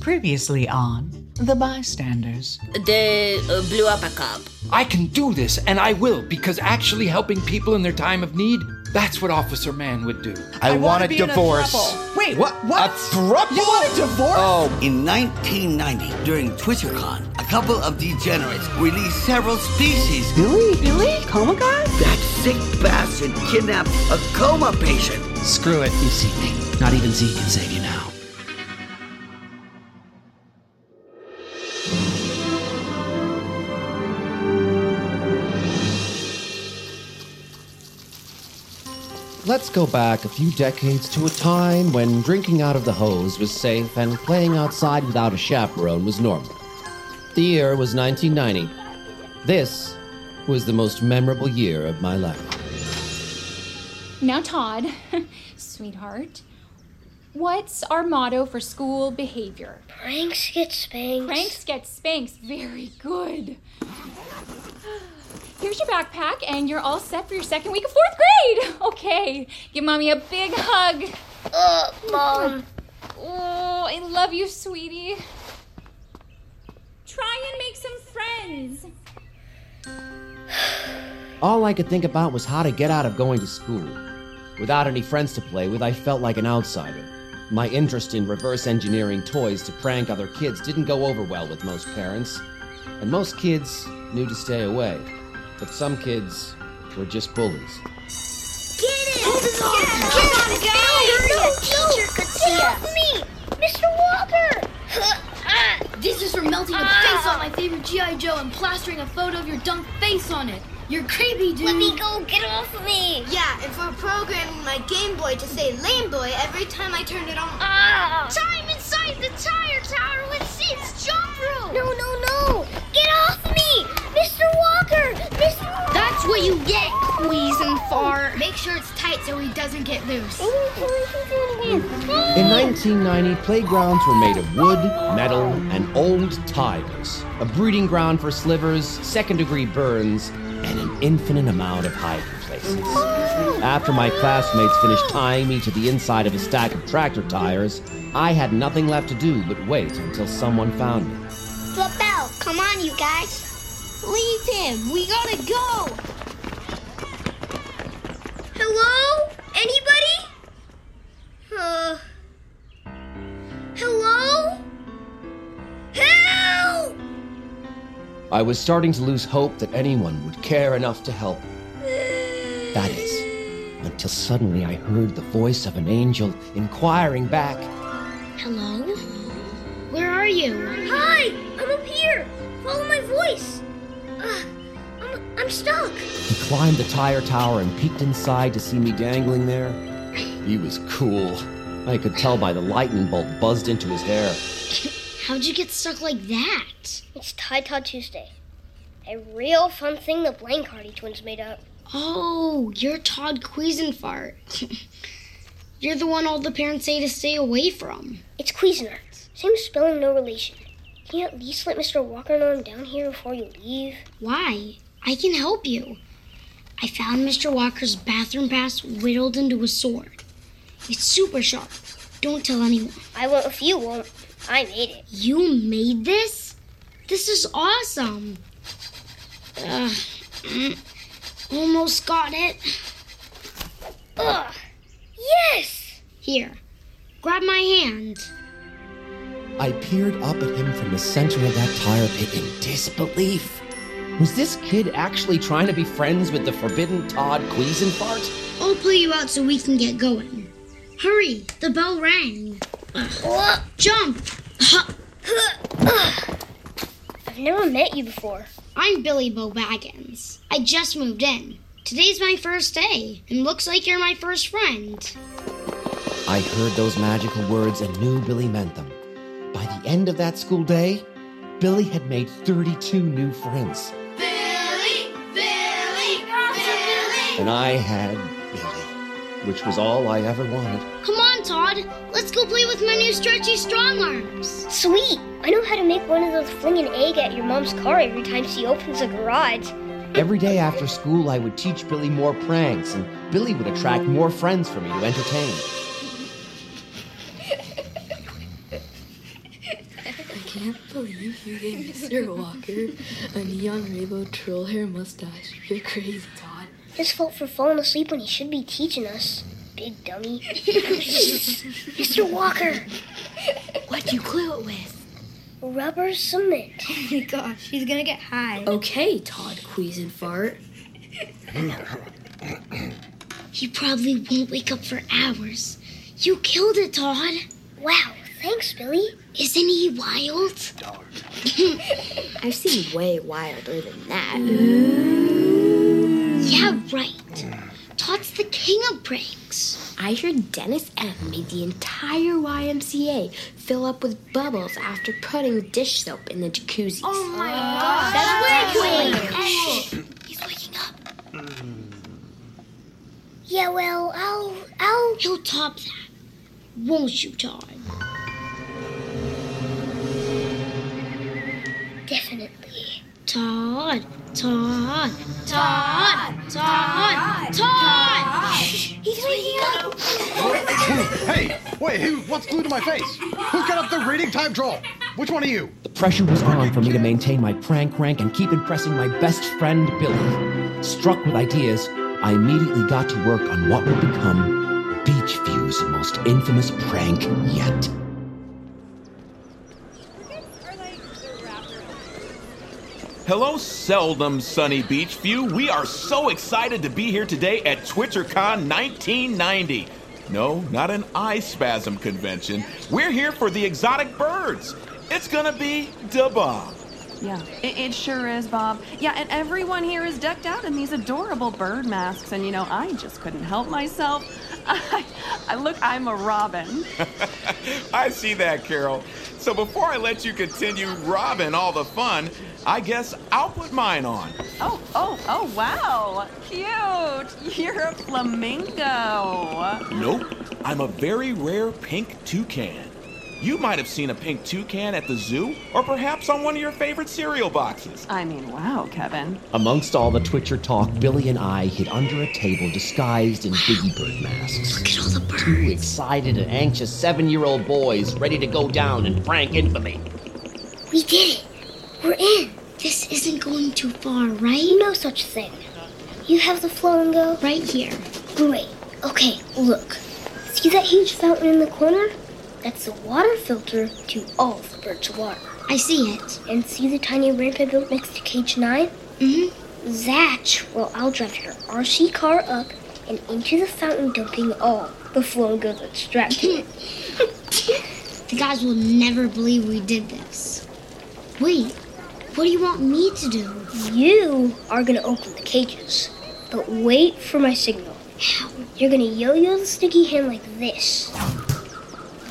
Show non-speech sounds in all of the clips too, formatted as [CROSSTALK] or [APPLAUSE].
Previously on The Bystanders. They uh, blew up a cop. I can do this, and I will, because actually helping people in their time of need, that's what Officer Mann would do. I, want wanna a be in a divorce. throuple. Wait, what? What? A throuple? You want a divorce? Oh, In 1990, during TwitcherCon, a couple of degenerates released several species. Billy? Billy? Coma guy? That sick bastard kidnapped a coma patient. Screw it, you see me. Not even Z can save you now. Let's go back a few decades to a time when drinking out of the hose was safe and playing outside without a chaperone was normal. The year was 1990. This was the most memorable year of my life. Now, Todd, [LAUGHS] sweetheart, what's our motto for school behavior? Pranks get spanked. Pranks get spanks. Very good. Here's your backpack, and you're all set for your second week of fourth grade. [LAUGHS] Okay, give mommy a big hug. Uh, Mom. Oh, I love you, sweetie. Try and make some friends. [SIGHS] All I could think about was how to get out of going to school. Without any friends to play with, I felt like an outsider. My interest in reverse engineering toys to prank other kids didn't go over well with most parents, and most kids knew to stay away. But some kids were just bullies. Get it! Get on, guys! No, teacher could see Get off me! Mr. Walker! [LAUGHS] This is for melting a face on my favorite G.I. Joe and plastering a photo of your dunk face on it. You're creepy, dude. Let me go! Get off of me! Yeah, and for programming my Game Boy to say Lame Boy every time I turn it on. Ah! Time inside the tire tower wheeze and fart. Oh, make sure it's tight so he doesn't get loose. In 1990, playgrounds were made of wood, metal, and old tires. A breeding ground for slivers, second degree burns, and an infinite amount of hiding places. Oh. After my classmates finished tying me to the inside of a stack of tractor tires, I had nothing left to do but wait until someone found me. The bell! Come on, you guys! Leave him. We gotta go. I was starting to lose hope that anyone would care enough to help. That is, until suddenly I heard the voice of an angel inquiring back. Hello? Where are you? Hi! I'm up here! Follow my voice! Uh, I'm, I'm stuck! He climbed the tire tower and peeked inside to see me dangling there. He was cool. I could tell by the lightning bolt buzzed into his hair. [LAUGHS] How'd you get stuck like that? It's Tie Todd Tuesday. A real fun thing the Blank Hardy twins made up. Oh, you're Todd Cuisinfart. [LAUGHS] you're the one all the parents say to stay away from. It's Cuisinart. Same spelling, no relation. Can you at least let Mr. Walker know I'm down here before you leave? Why? I can help you. I found Mr. Walker's bathroom pass whittled into a sword. It's super sharp. Don't tell anyone. I won't if you won't. I made it. You made this? This is awesome. Ugh. [CLEARS THROAT] Almost got it. Ugh. Yes! Here, grab my hand. I peered up at him from the center of that tire pit in disbelief. Was this kid actually trying to be friends with the forbidden Todd Cuisinfart? I'll pull you out so we can get going. Hurry, the bell rang. Ugh. Jump! I've never met you before. I'm Billy Bobaggins. I just moved in. Today's my first day, and looks like you're my first friend. I heard those magical words and knew Billy meant them. By the end of that school day, Billy had made 32 new friends. Billy, Billy, Billy. And I had Billy, which was all I ever wanted. Come on, Todd. Let's go play with my new stretchy strong arms. Sweet! I know how to make one of those fling an egg at your mom's car every time she opens the garage. Every day after school, I would teach Billy more pranks, and Billy would attract more friends for me to entertain. I can't believe you gave Mr. Walker a neon rainbow troll hair mustache. You're crazy, Todd. His fault for falling asleep when he should be teaching us. Big dummy. Mr. Walker! What'd you glue it with? Rubber cement. Oh my gosh, he's gonna get high. Okay, Todd Cuisinfart. He probably won't wake up for hours. You killed it, Todd. Wow, thanks, Billy. Isn't he wild? [LAUGHS] I've seen way wilder than that. Yeah, right. Todd's the king of pranks. I heard Dennis M made the entire YMCA fill up with bubbles after putting dish soap in the jacuzzi. Oh my oh. God, that's wicked. Oh. He's waking up. Yeah, well, I'll, I'll. He'll top that, won't you, Todd? Definitely. Todd, Todd, Todd, Todd, Todd! He's waking up. Hey, wait, who, what's glued to my face? Who got up the reading time troll? Which one of you? The pressure was on for me to maintain my prank rank and keep impressing my best friend, Billy. Struck with ideas, I immediately got to work on what would become Beachview's most infamous prank yet. Hello, seldom sunny Beachview. We are so excited to be here today at TwitcherCon 1990. No, not an eye spasm convention. We're here for the exotic birds. It's gonna be da bomb. Yeah, it, it sure is, Bob. Yeah, and everyone here is decked out in these adorable bird masks, and you know, I just couldn't help myself. [LAUGHS] I, I look, I'm a robin. [LAUGHS] I see that, Carol. So before I let you continue robbing all the fun, I guess I'll put mine on. Oh, oh, oh, wow. Cute. You're a flamingo. Nope, I'm a very rare pink toucan. You might have seen a pink toucan at the zoo, or perhaps on one of your favorite cereal boxes. I mean, wow, Kevin. Amongst all the Twitcher talk, Billy and I hid under a table disguised in Biggie Bird masks. Look at all the birds. Two excited and anxious seven year old boys ready to go down in prank infamy. We did it. We're in. This isn't going too far, right? No such thing. You have the flamingo? Right here. Great. Okay, look. See that huge fountain in the corner? That's the water filter to all the birds' water. I see it. And see the tiny ramp I built next to cage 9? Mm-hmm. That's where I'll drive your RC car up and into the fountain, dumping all the flamingo that's strapped [LAUGHS] to it. the guys will never believe we did this. Wait, what do you want me to do? You are gonna open the cages, but wait for my signal. How? You're gonna yo-yo the sticky hand like this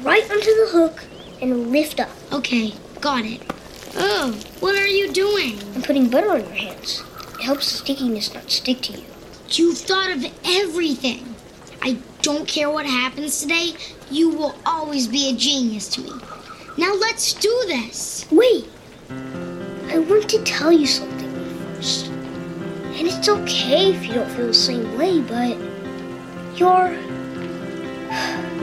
right onto the hook and lift up. Okay, got it. Oh, what are you doing? I'm putting butter on your hands. It helps the stickiness not stick to you. You've thought of everything. I don't care what happens today, you will always be a genius to me. Now let's do this. Wait. I want to tell you something first. And it's okay if you don't feel the same way, but you're. [SIGHS]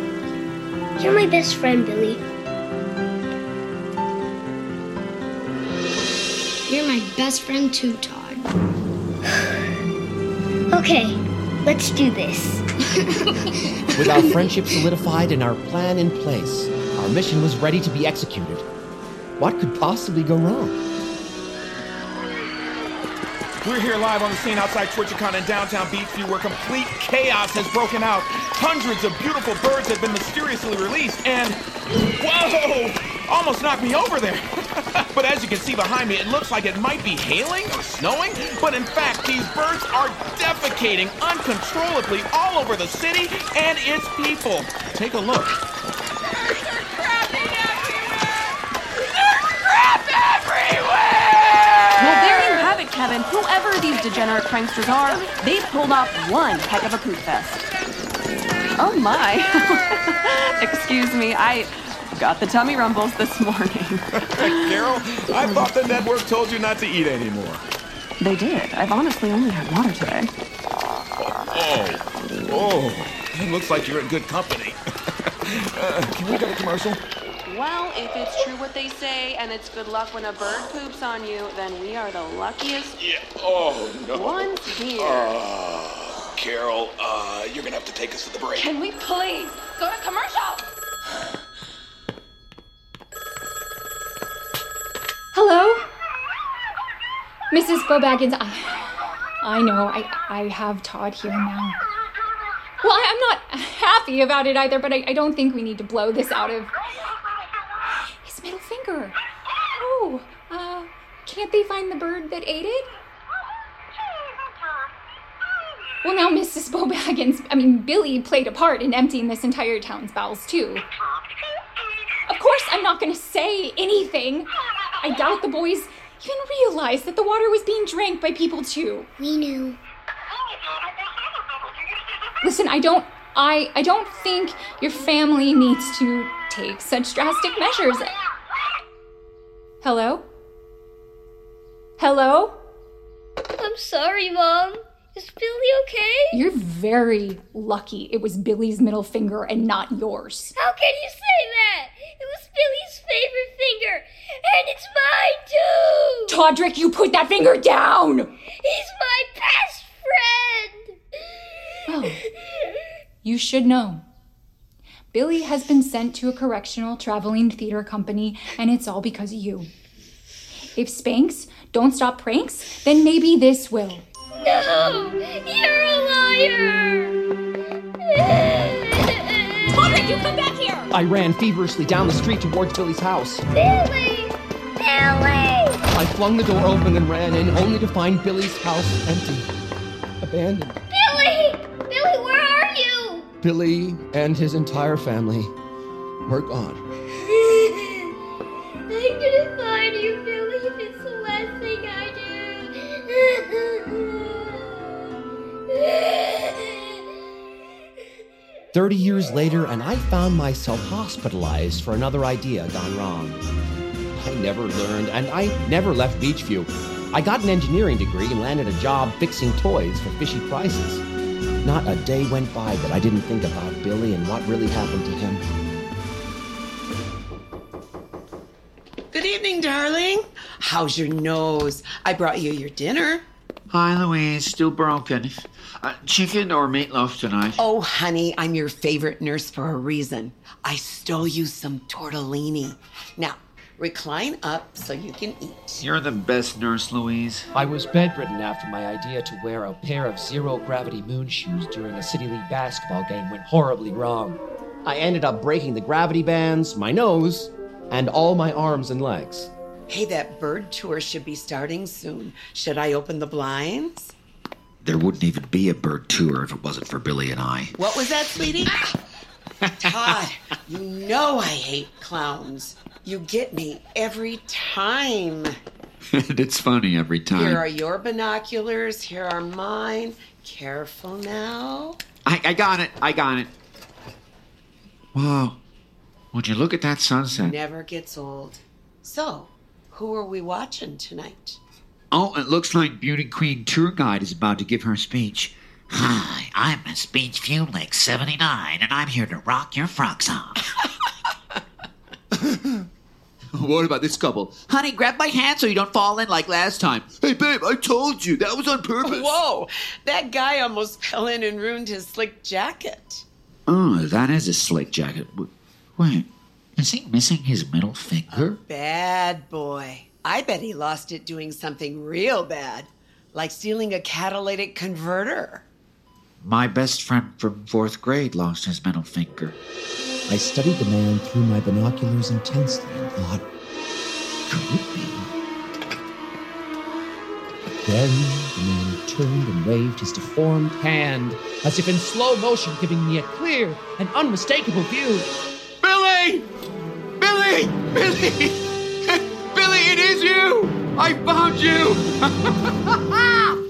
You're my best friend, Billy. You're my best friend too, Todd. [SIGHS] okay, let's do this. [LAUGHS] With our friendship solidified and our plan in place, our Our mission was ready to be executed. What could possibly go wrong? We're here live on the scene outside TwitcherCon in downtown Beachview where complete chaos has broken out. Hundreds of beautiful birds have been mysteriously released and... Whoa! Almost knocked me over there. [LAUGHS] but as you can see behind me, it looks like it might be hailing or snowing. But in fact, these birds are defecating uncontrollably all over the city and its people. Take a look. Well, there Kevin. Whoever these degenerate pranksters are, they've pulled off one heck of a poop fest. Oh my. [LAUGHS] Excuse me, I got the tummy rumbles this [LAUGHS] morning. Carol, I thought the network told you not to eat anymore. They did. I've honestly only had water today. Oh, oh, it looks like you're in good company. [LAUGHS] uh, can we go to commercial? Well, if it's true what they say and it's good luck when a bird poops on you, then we are the luckiest Yeah. Oh, no. ones here. Uh, Carol, uh, you're gonna have to take us to the break. Can we please go to commercial? Hello? Mrs. Bobaggins, I, I know, I, I have Todd here now. Well, I, I'm not happy about it either, but I, I don't think we need to blow this out of Oh, uh, can't they find the bird that ate it? Well, now Mrs. Bobaggins, I mean, Billy played a part in emptying this entire town's bowels, too. Of course, I'm not going to say anything. I doubt the boys even realized that the water was being drank by people, too. We knew. Listen, I don't I I don't think your family needs to take such drastic measures. Hello? Hello? I'm sorry, Mom. Is Billy okay? You're very lucky it was Billy's middle finger and not yours. How can you say that? It was Billy's favorite finger, and it's mine too. Todrick, you put that finger down! He's my best friend. Oh. You should know. Billy has been sent to a correctional traveling theater company, and it's all because of you. If spanks don't stop pranks, then maybe this will. No, you're a liar. Todrick, you come back here! I ran feverishly down the street towards Billy's house. Billy, Billy. I flung the door open and ran in, only to find Billy's house empty, abandoned. Billy and his entire family were gone. [LAUGHS] I'm gonna find you, Billy, if it's the last thing I do. [LAUGHS] 30 years later, and I found myself hospitalized for another idea gone wrong. I never learned, and I never left Beachview. I got an engineering degree and landed a job fixing toys for fishy prices. Not a day went by that I didn't think about Billy and what really happened to him. Good evening, darling. How's your nose? I brought you your dinner. Hi, Louise. Still broken. Uh, chicken or meatloaf tonight? Oh, honey, I'm your favorite nurse for a reason. I stole you some tortellini. Now, recline up so you can eat. You're the best nurse, Louise. I was bedridden after my idea to wear a pair of zero gravity moon shoes during a City League basketball game went horribly wrong. I ended up breaking the gravity bands, my nose, and all my arms and legs. Hey, that bird tour should be starting soon. Should I open the blinds? There wouldn't even be a bird tour if it wasn't for Billy and I. What was that, sweetie? Ah! Todd, you know I hate clowns. You get me every time. and [LAUGHS] it's funny every time. Here are your binoculars. Here are mine. Careful now. I, I got it. I got it. Wow. Would you look at that sunset? Never gets old. So, who are we watching tonight? Oh, it looks like Beauty Queen tour guide is about to give her speech. Hi, I'm Miss Beach Fulick 79, and I'm here to rock your frocks off. [LAUGHS] what about this couple? Honey, grab my hand so you don't fall in like last time. Hey, babe, I told you. That was on purpose. Whoa, that guy almost fell in and ruined his slick jacket. Oh, that is a slick jacket. Wait, Is he missing his middle finger? Bad boy. I bet he lost it doing something real bad, like stealing a catalytic converter. My best friend from fourth grade lost his middle finger. I studied the man through my binoculars intensely and thought, could it be? Then the man turned and waved his deformed hand, as if in slow motion, giving me a clear and unmistakable view. Billy! Billy! Billy! [LAUGHS] Billy, it is you! I found you! [LAUGHS]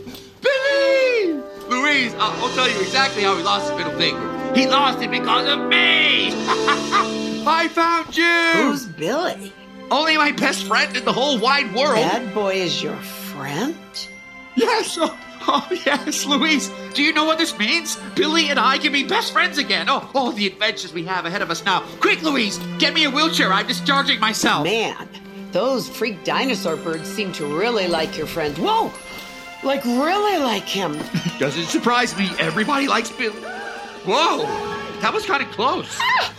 I'll, tell you exactly how he lost his middle finger. He lost it because of me! [LAUGHS] I found you! Who's Billy? Only my best friend in the whole wide world. Bad boy is your friend? Yes! Oh, oh, yes, Louise. Do you know what this means? Billy and I can be best friends again. Oh, all the adventures we have ahead of us now. Quick, Louise, get me a wheelchair. I'm discharging myself. Man, those freak dinosaur birds seem to really like your friend. Whoa! Like, really like him. [LAUGHS] Doesn't surprise me. Everybody likes Billy. Whoa! That was kind of close. Ah,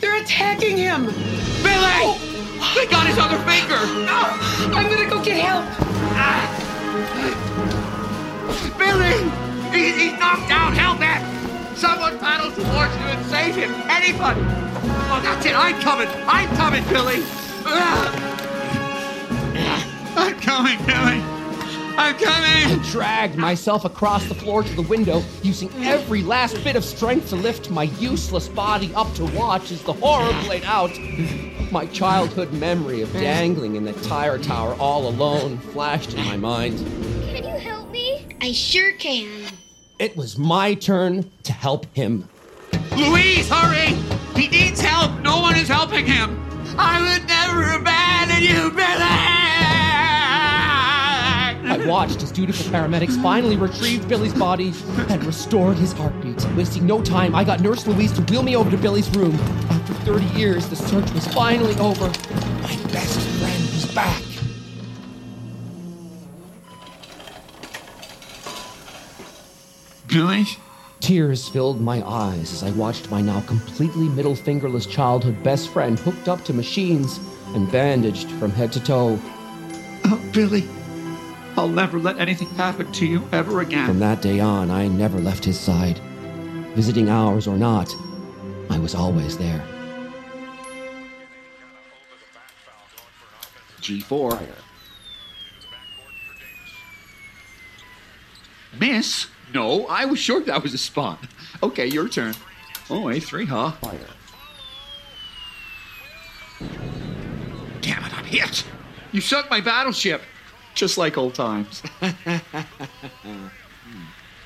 they're attacking him. Billy! Oh. They got his other finger. Oh, I'm gonna go get help. Ah. Billy! He, he's knocked out! Help him! Someone paddle towards you and save him! Anybody! Oh, that's it! I'm coming! I'm coming, Billy! I'm coming, Billy! I'm coming! I dragged myself across the floor to the window, using every last bit of strength to lift my useless body up to watch as the horror played out. My childhood memory of dangling in the tire tower all alone flashed in my mind. Can you help me? I sure can. It was my turn to help him. Louise, hurry! He needs help! No one is helping him! I would never abandon you, Billy! I watched as dutiful paramedics finally retrieved Billy's body and restored his heartbeat. Wasting no time, I got Nurse Louise to wheel me over to Billy's room. After 30 years, the search was finally over. My best friend was back. Billy? Tears filled my eyes as I watched my now completely middle fingerless childhood best friend hooked up to machines and bandaged from head to toe. Oh, Billy. I'll never let anything happen to you ever again. From that day on, I never left his side. Visiting hours or not, I was always there. G4. Miss? No, I was sure that was a spot. Okay, your turn. Oh, A3, huh? Fire. Damn it, I'm hit. You sunk my battleship. Just like old times. [LAUGHS]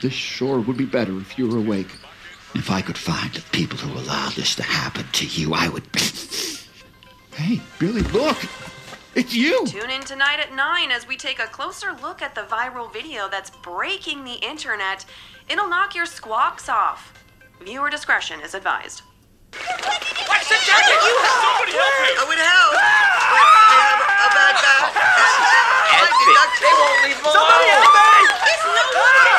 this sure would be better if you were awake. If I could find the people who allowed this to happen to you, I would. [LAUGHS] hey, Billy, look! It's you! Tune in tonight at 9 as we take a closer look at the viral video that's breaking the internet. It'll knock your squawks off. Viewer discretion is advised. What's the jacket? You help! Somebody help me! I would help! Ah! Wait, I have a bad back. And I did not They won't leave him Somebody help me! There's no one!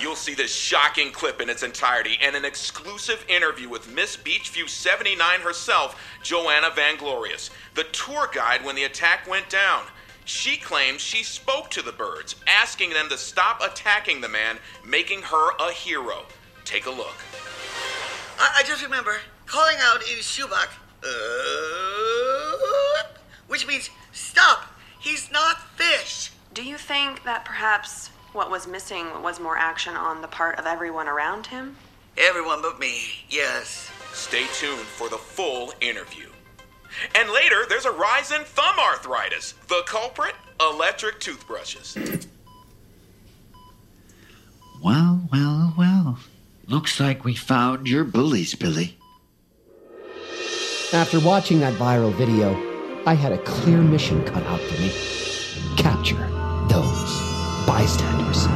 You'll see this shocking clip in its entirety and an exclusive interview with Miss Beachview 79 herself, Joanna Vainglorious, the tour guide when the attack went down. She claims she spoke to the birds, asking them to stop attacking the man, making her a hero. Take a look. I, I just remember calling out in Shubak, uh, which means stop. He's not fish. Do you think that perhaps what was missing was more action on the part of everyone around him? Everyone but me, yes. Stay tuned for the full interview. And later, there's a rise in thumb arthritis. The culprit? Electric toothbrushes. Well, well, well. Looks like we found your bullies, Billy. After watching that viral video, I had a clear mission cut out for me capture those bystanders.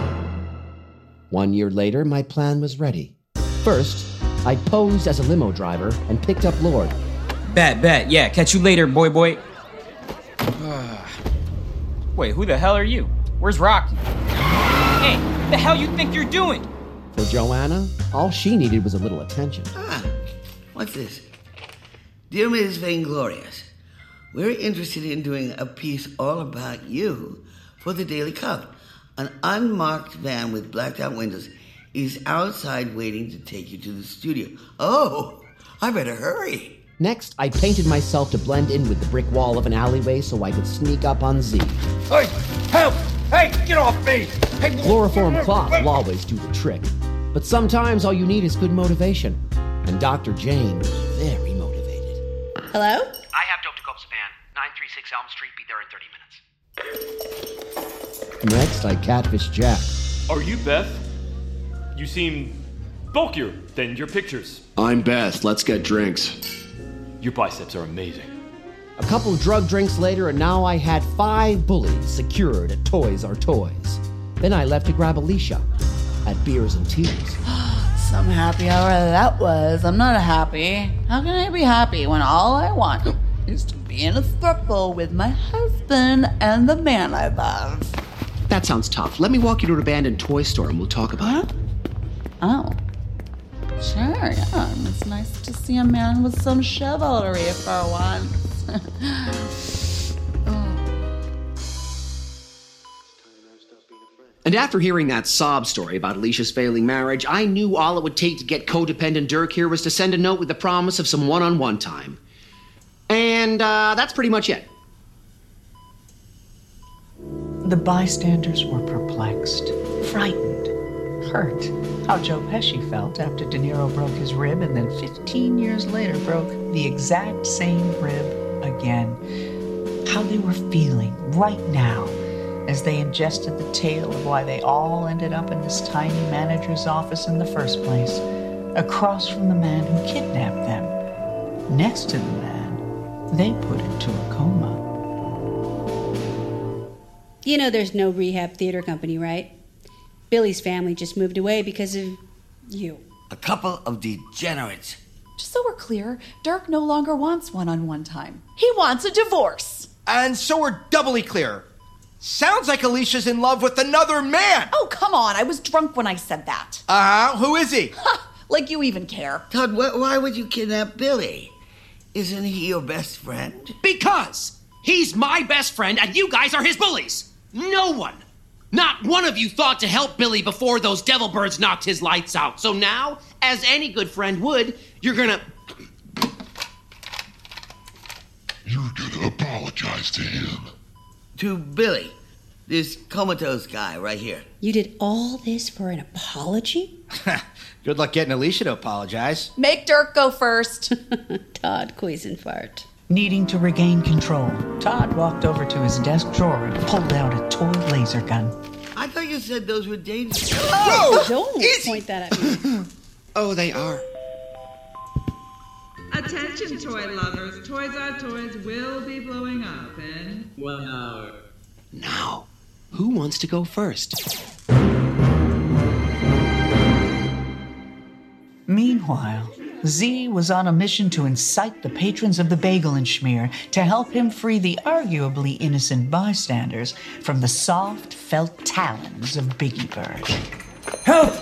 One year later, my plan was ready. First, I posed as a limo driver and picked up Lord. Bet, bet. Yeah, catch you later, boy, boy. [SIGHS] Wait, who the hell are you? Where's Rocky? Hey, the hell you think you're doing? For Joanna, all she needed was a little attention. Ah, what's this? Dear Ms. Vainglorious, we're interested in doing a piece all about you for the Daily Cup. An unmarked van with blacked out windows is outside waiting to take you to the studio. Oh, I better hurry. Next, I painted myself to blend in with the brick wall of an alleyway so I could sneak up on Z. Hey, help! Hey, get off me! Hey, Chloroform cloth will always do the trick. But sometimes all you need is good motivation. And Dr. Jane was very motivated. Hello? I have Dope to Copsapan. 936 Elm Street. Be there in 30 minutes. Next, I catfished Jack. Are you Beth? You seem bulkier than your pictures. I'm Beth. Let's get drinks. Your biceps are amazing. A couple drug drinks later, and now I had five bullies secured at Toys R Toys. Then I left to grab Alicia at Beers and Tears. [GASPS] Some happy hour that was. I'm not happy. How can I be happy when all I want is to be in a circle with my husband and the man I love? That sounds tough. Let me walk you to an abandoned toy store and we'll talk about it. Oh. Sure, yeah. It's nice to see a man with some chivalry for once. [LAUGHS] Oh. And after hearing that sob story about Alicia's failing marriage, I knew all it would take to get codependent Dirk here was to send a note with the promise of some one on one time. And uh, that's pretty much it. The bystanders were perplexed, frightened, hurt. How Joe Pesci felt after De Niro broke his rib and then 15 years later broke the exact same rib again. How they were feeling right now as they ingested the tale of why they all ended up in this tiny manager's office in the first place, across from the man who kidnapped them, next to the man they put into a coma. You know there's no rehab theater company, right? Billy's family just moved away because of you. A couple of degenerates. Just so we're clear, Dirk no longer wants one on one time. He wants a divorce. And so we're doubly clear. Sounds like Alicia's in love with another man. Oh, come on. I was drunk when I said that. Uh huh. Who is he? like you even care. Todd, wh- why would you kidnap Billy? Isn't he your best friend? Because he's my best friend and you guys are his bullies. No one, not one of you thought to help Billy before those devil birds knocked his lights out. So now, as any good friend would, you're gonna. You're gonna apologize to him. To Billy, this comatose guy right here. You did all this for an apology? [LAUGHS] Good luck getting Alicia to apologize. Make Dirk go first. [LAUGHS] Todd Cuisinfart. Needing to regain control, Todd walked over to his desk drawer and pulled out a toy laser gun. I thought you said those were dangerous. Oh, don't point that at me. [LAUGHS] Oh, they are. Attention, toy lovers. Toys R Toys will be blowing up in one hour. Now, who wants to go first? Meanwhile, Z was on a mission to incite the patrons of the Bagel and Schmear to help him free the arguably innocent bystanders from the soft felt talons of Biggie Bird. Help!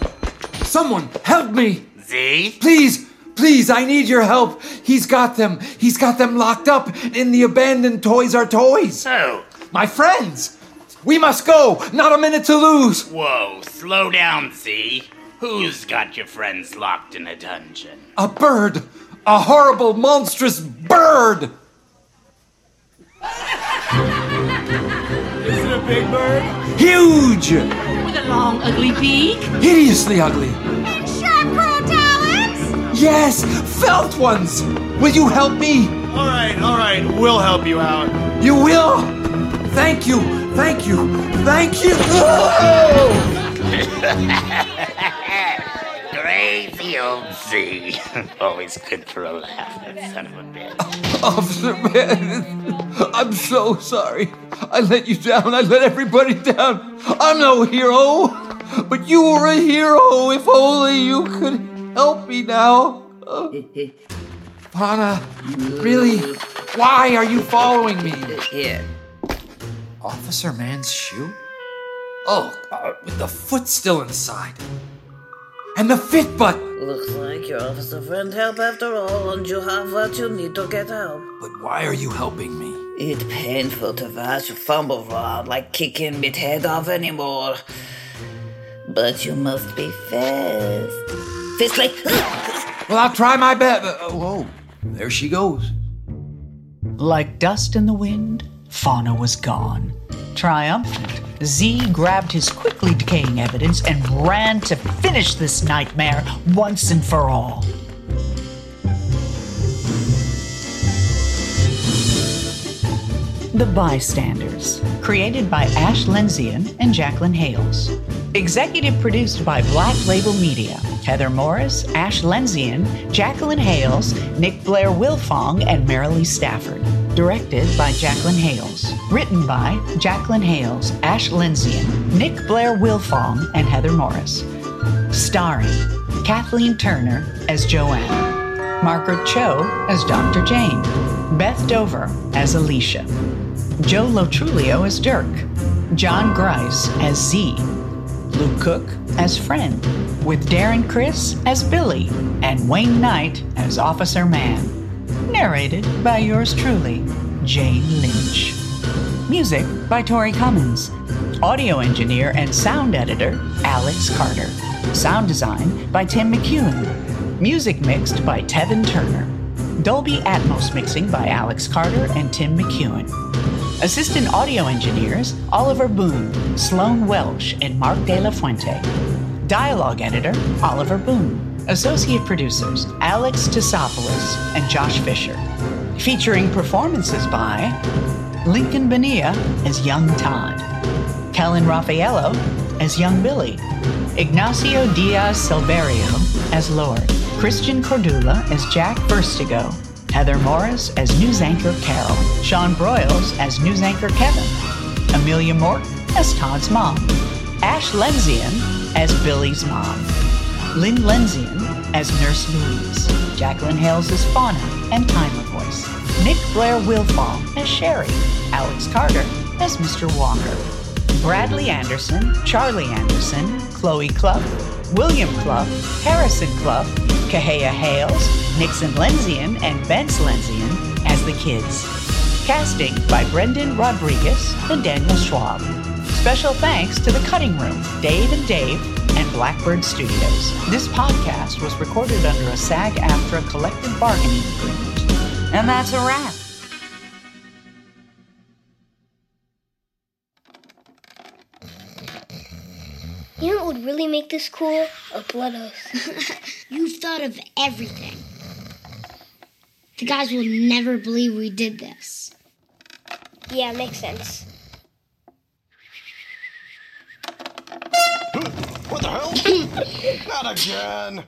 Someone, help me! Z? Please, please, I need your help. He's got them. He's got them locked up in the abandoned Toys R Toys. Oh. My friends! We must go! Not a minute to lose! Whoa, slow down, Z. Who's got your friends locked in a dungeon? A bird! A horrible, monstrous bird! Is it a big bird? Huge! With a long, ugly beak? Hideously ugly! And Sharp claw talons? Yes! Felt ones! Will you help me? All right, all right, we'll help you out. You will? Thank you! Thank you! Thank you! [LAUGHS] Crazy old Z. [LAUGHS] Always good for a laugh, that son of a bitch. Officer Mann, I'm so sorry. I let you down. I let everybody down. I'm no hero. But you were a hero if only you could help me now. [LAUGHS] Pana, really? Why are you following me? Here. Officer Mann's shoe? Oh, uh, with the foot still inside. And the fit butt! Looks like your officer friend help after all, and you have what you need to get help. But why are you helping me? It's painful to watch you fumble around like kicking me head off anymore. But you must be fast. Fistly! Well, I'll try my best. Uh, whoa, there she goes. Like dust in the wind, Fauna was gone. Triumphant, Z grabbed his quickly decaying evidence and ran to finish this nightmare once and for all. The Bystanders, created by Ash Lendzion and Jaclyn Hales. Executive produced by Black Label Media. Heather Morris, Ash Lendzion, Jaclyn Hales, Nick Blair Wilfong, and Marilee Stafford. Directed by Jaclyn Hales. Written by Jaclyn Hales, Ash Lendzion, Nick Blair Wilfong, and Heather Morris. Starring Kathleen Turner as Joanne, Margaret Cho as Dr. Jane, Beth Dover as Alicia, Joe Lo Truglio as Dirk, Jon Gries as Z, Luke Cook as Friend, with Darren Criss as Billy, and Wayne Knight as Officer Mann. Narrated by yours truly, Jane Lynch. Music by Tori Cummins. Audio engineer and sound editor, Alex Carter. Sound design by Tim McEwen. Music mixed by Tevin Turner. Dolby Atmos mixing by Alex Carter and Tim McEwen. Assistant audio engineers Oliver Boone, Sloan Welsh, and Mark De La Fuente. Dialogue editor Oliver Boone. Associate producers Alex Tisopoulos and Josh Fisher. Featuring performances by Lincoln Bonilla as Young Todd, Kellen Raffaelo as Young Billy, Ignacio Diaz Silverio as Lord, Kristian Kordula as Jack Verstigo, Heather Morris as news anchor Carol, Shaun Broyls as news anchor Kevin, Amelia Morton as Todd's mom, Ash Lendzion as Billy's mom, Lynn Lendzion as Nurse Louise, Jaclyn Hales as Fauna and Timer Voice, Nick Blair Wilfong as Sherry, Alex Carter as Mr. Walker, Bradley Andersen, Charlie Andersen, Chloe Cluff, William Cluff, Harrison Cluff, Kahea Hales, Nixon Lendzion, and Bentz Lendzion as the kids. Casting by Brendan Rodriguez and Daniel Schwab. Special thanks to The Cutting Room, Dave and Dave, and Blackbird Studios. This podcast was recorded under a SAG AFTRA collective bargaining agreement. And that's a wrap. You know what would really make this cool? A blood oath. [LAUGHS] You've thought of everything. The guys will never believe we did this. Yeah, makes sense. What the hell? Not again.